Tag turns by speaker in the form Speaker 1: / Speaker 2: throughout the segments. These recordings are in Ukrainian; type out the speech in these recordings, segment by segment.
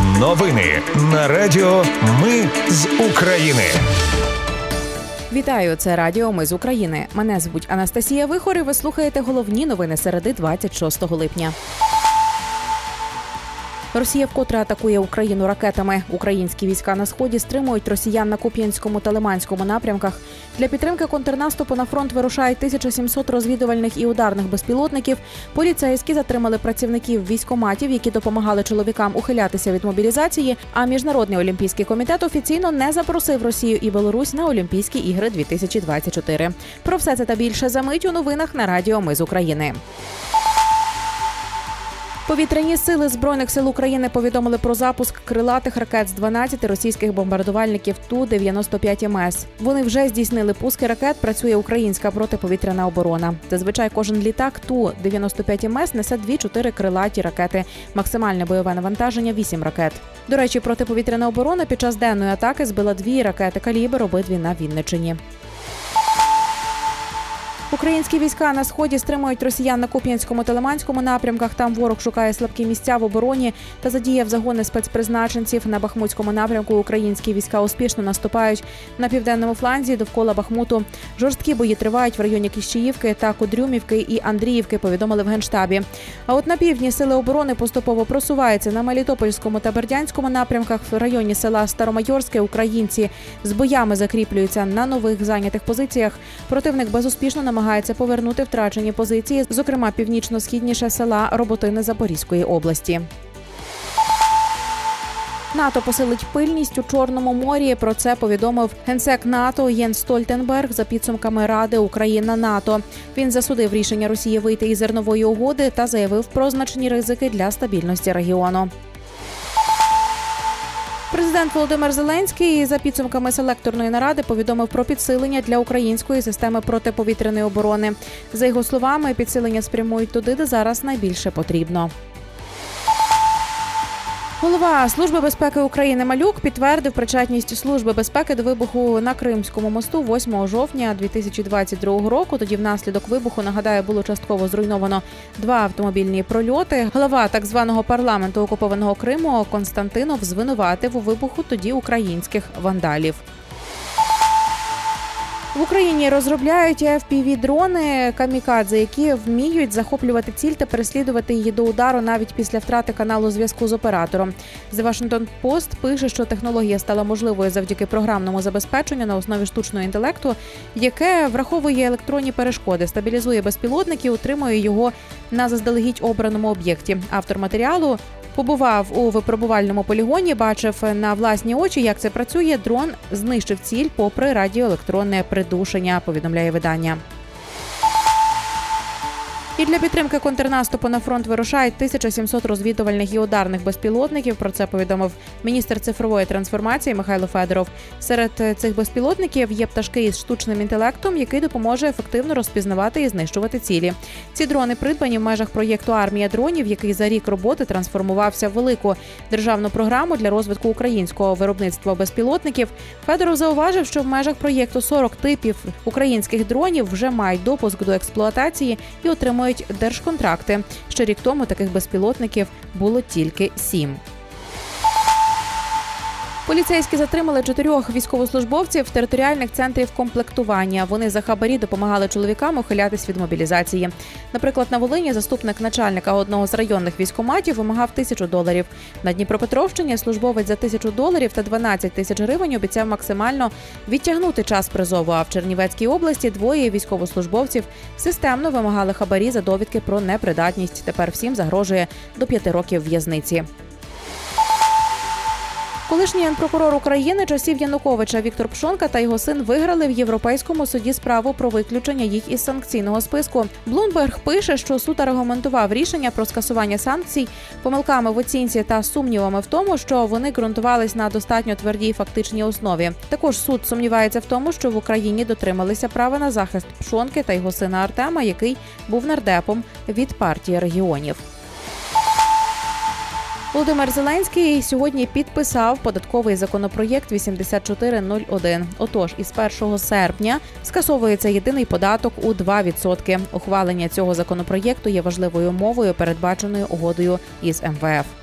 Speaker 1: Новини на Радіо Ми з України.
Speaker 2: Вітаю, це Радіо Ми з України. Мене звуть Анастасія Вихор і Ви слухаєте головні новини середи 26 липня. Росія вкотре атакує Україну ракетами. Українські війська на сході стримують росіян на Куп'янському та Лиманському напрямках. Для підтримки контрнаступу на фронт вирушають 1700 розвідувальних і ударних безпілотників. Поліцейські затримали працівників військоматів, які допомагали чоловікам ухилятися від мобілізації. А міжнародний олімпійський комітет офіційно не запросив Росію і Білорусь на Олімпійські ігри 2024. Про все це та більше за мить у новинах на Радіо Ми з України. Повітряні сили збройних сил України повідомили про запуск крилатих ракет з 12 російських бомбардувальників ту 95 МС. Вони вже здійснили пуски ракет. Працює українська протиповітряна оборона. Зазвичай кожен літак ту 95 МС несе 2-4 крилаті ракети. Максимальне бойове навантаження 8 ракет. До речі, протиповітряна оборона під час денної атаки збила дві ракети калібр, обидві на Вінничині. Українські війська на сході стримують росіян на Куп'янському та Лиманському напрямках. Там ворог шукає слабкі місця в обороні та задіяв загони спецпризначенців на Бахмутському напрямку. Українські війська успішно наступають на південному фланзі довкола Бахмуту. Жорсткі бої тривають в районі Кіщіївки та Кудрюмівки і Андріївки. Повідомили в генштабі. А от на півдні сили оборони поступово просуваються на Мелітопольському та Бердянському напрямках в районі села Старомайорське. Українці з боями закріплюються на нових зайнятих позиціях. Противник безуспішно намагається намагається повернути втрачені позиції, зокрема північно-східніше села Роботини Запорізької області. НАТО посилить пильність у Чорному морі. Про це повідомив генсек НАТО Єн Стольтенберг за підсумками Ради Україна НАТО. Він засудив рішення Росії вийти із зернової угоди та заявив про значні ризики для стабільності регіону. Президент Володимир Зеленський за підсумками селекторної наради повідомив про підсилення для української системи протиповітряної оборони. За його словами, підсилення спрямують туди, де зараз найбільше потрібно. Голова служби безпеки України Малюк підтвердив причетність служби безпеки до вибуху на Кримському мосту 8 жовтня 2022 року. Тоді внаслідок вибуху нагадаю було частково зруйновано два автомобільні прольоти. Голова так званого парламенту окупованого Криму Константинов звинуватив у вибуху тоді українських вандалів. В Україні розробляють fpv дрони камікадзе, які вміють захоплювати ціль та переслідувати її до удару навіть після втрати каналу зв'язку з оператором. The Washington Post пише, що технологія стала можливою завдяки програмному забезпеченню на основі штучного інтелекту, яке враховує електронні перешкоди, стабілізує безпілотник і утримує його на заздалегідь обраному об'єкті. Автор матеріалу Побував у випробувальному полігоні, бачив на власні очі, як це працює. Дрон знищив ціль попри радіоелектронне придушення. Повідомляє видання. І для підтримки контрнаступу на фронт вирушають 1700 розвідувальних і ударних безпілотників. Про це повідомив міністр цифрової трансформації Михайло Федоров. Серед цих безпілотників є пташки із штучним інтелектом, який допоможе ефективно розпізнавати і знищувати цілі. Ці дрони придбані в межах проєкту Армія дронів, який за рік роботи трансформувався в велику державну програму для розвитку українського виробництва безпілотників. Федоров зауважив, що в межах проєкту 40 типів українських дронів вже мають допуск до експлуатації і отримують отримують держконтракти. Ще рік тому таких безпілотників було тільки сім. Поліцейські затримали чотирьох військовослужбовців територіальних центрів комплектування. Вони за хабарі допомагали чоловікам ухилятись від мобілізації. Наприклад, на Волині заступник начальника одного з районних військоматів вимагав тисячу доларів. На Дніпропетровщині службовець за тисячу доларів та 12 тисяч гривень обіцяв максимально відтягнути час призову. А в Чернівецькій області двоє військовослужбовців системно вимагали хабарі за довідки про непридатність. Тепер всім загрожує до п'яти років в'язниці. Колишній прокурор України часів Януковича Віктор Пшонка та його син виграли в європейському суді справу про виключення їх із санкційного списку. Блумберг пише, що суд аргументував рішення про скасування санкцій помилками в оцінці та сумнівами в тому, що вони ґрунтувались на достатньо твердій фактичній основі. Також суд сумнівається в тому, що в Україні дотрималися права на захист Пшонки та його сина Артема, який був нардепом від партії регіонів. Володимир Зеленський сьогодні підписав податковий законопроєкт 8401. Отож, із 1 серпня скасовується єдиний податок у 2%. Ухвалення цього законопроєкту є важливою мовою, передбаченою угодою із МВФ.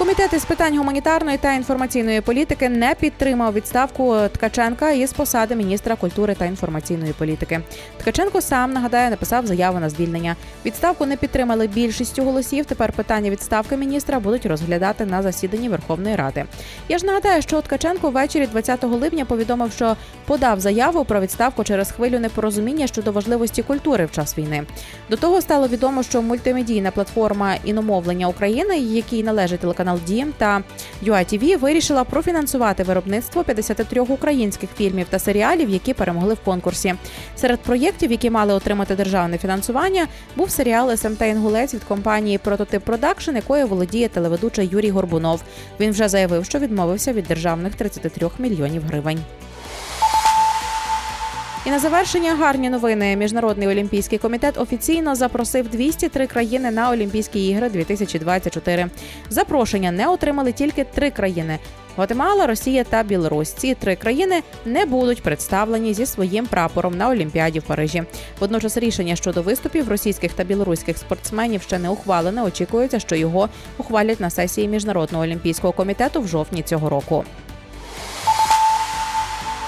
Speaker 2: Комітет із питань гуманітарної та інформаційної політики не підтримав відставку Ткаченка із посади міністра культури та інформаційної політики. Ткаченко сам нагадає, написав заяву на звільнення. Відставку не підтримали більшістю голосів. Тепер питання відставки міністра будуть розглядати на засіданні Верховної Ради. Я ж нагадаю, що Ткаченко ввечері 20 липня повідомив, що подав заяву про відставку через хвилю непорозуміння щодо важливості культури в час війни. До того стало відомо, що мультимедійна платформа іномовлення України, якій належить телеканал Дім та UATV, вирішила профінансувати виробництво 53 українських фільмів та серіалів, які перемогли в конкурсі. Серед проєктів, які мали отримати державне фінансування, був серіал СМТ Інгулець від компанії Прототип Продакшн, якою володіє телеведучий Юрій Горбунов. Він вже заявив, що відмовився від державних 33 мільйонів гривень. І на завершення гарні новини. Міжнародний олімпійський комітет офіційно запросив 203 країни на Олімпійські ігри 2024. Запрошення не отримали тільки три країни: Гватемала, Росія та Білорусь. Ці три країни не будуть представлені зі своїм прапором на Олімпіаді в Парижі. Водночас рішення щодо виступів російських та білоруських спортсменів ще не ухвалене. Очікується, що його ухвалять на сесії міжнародного олімпійського комітету в жовтні цього року.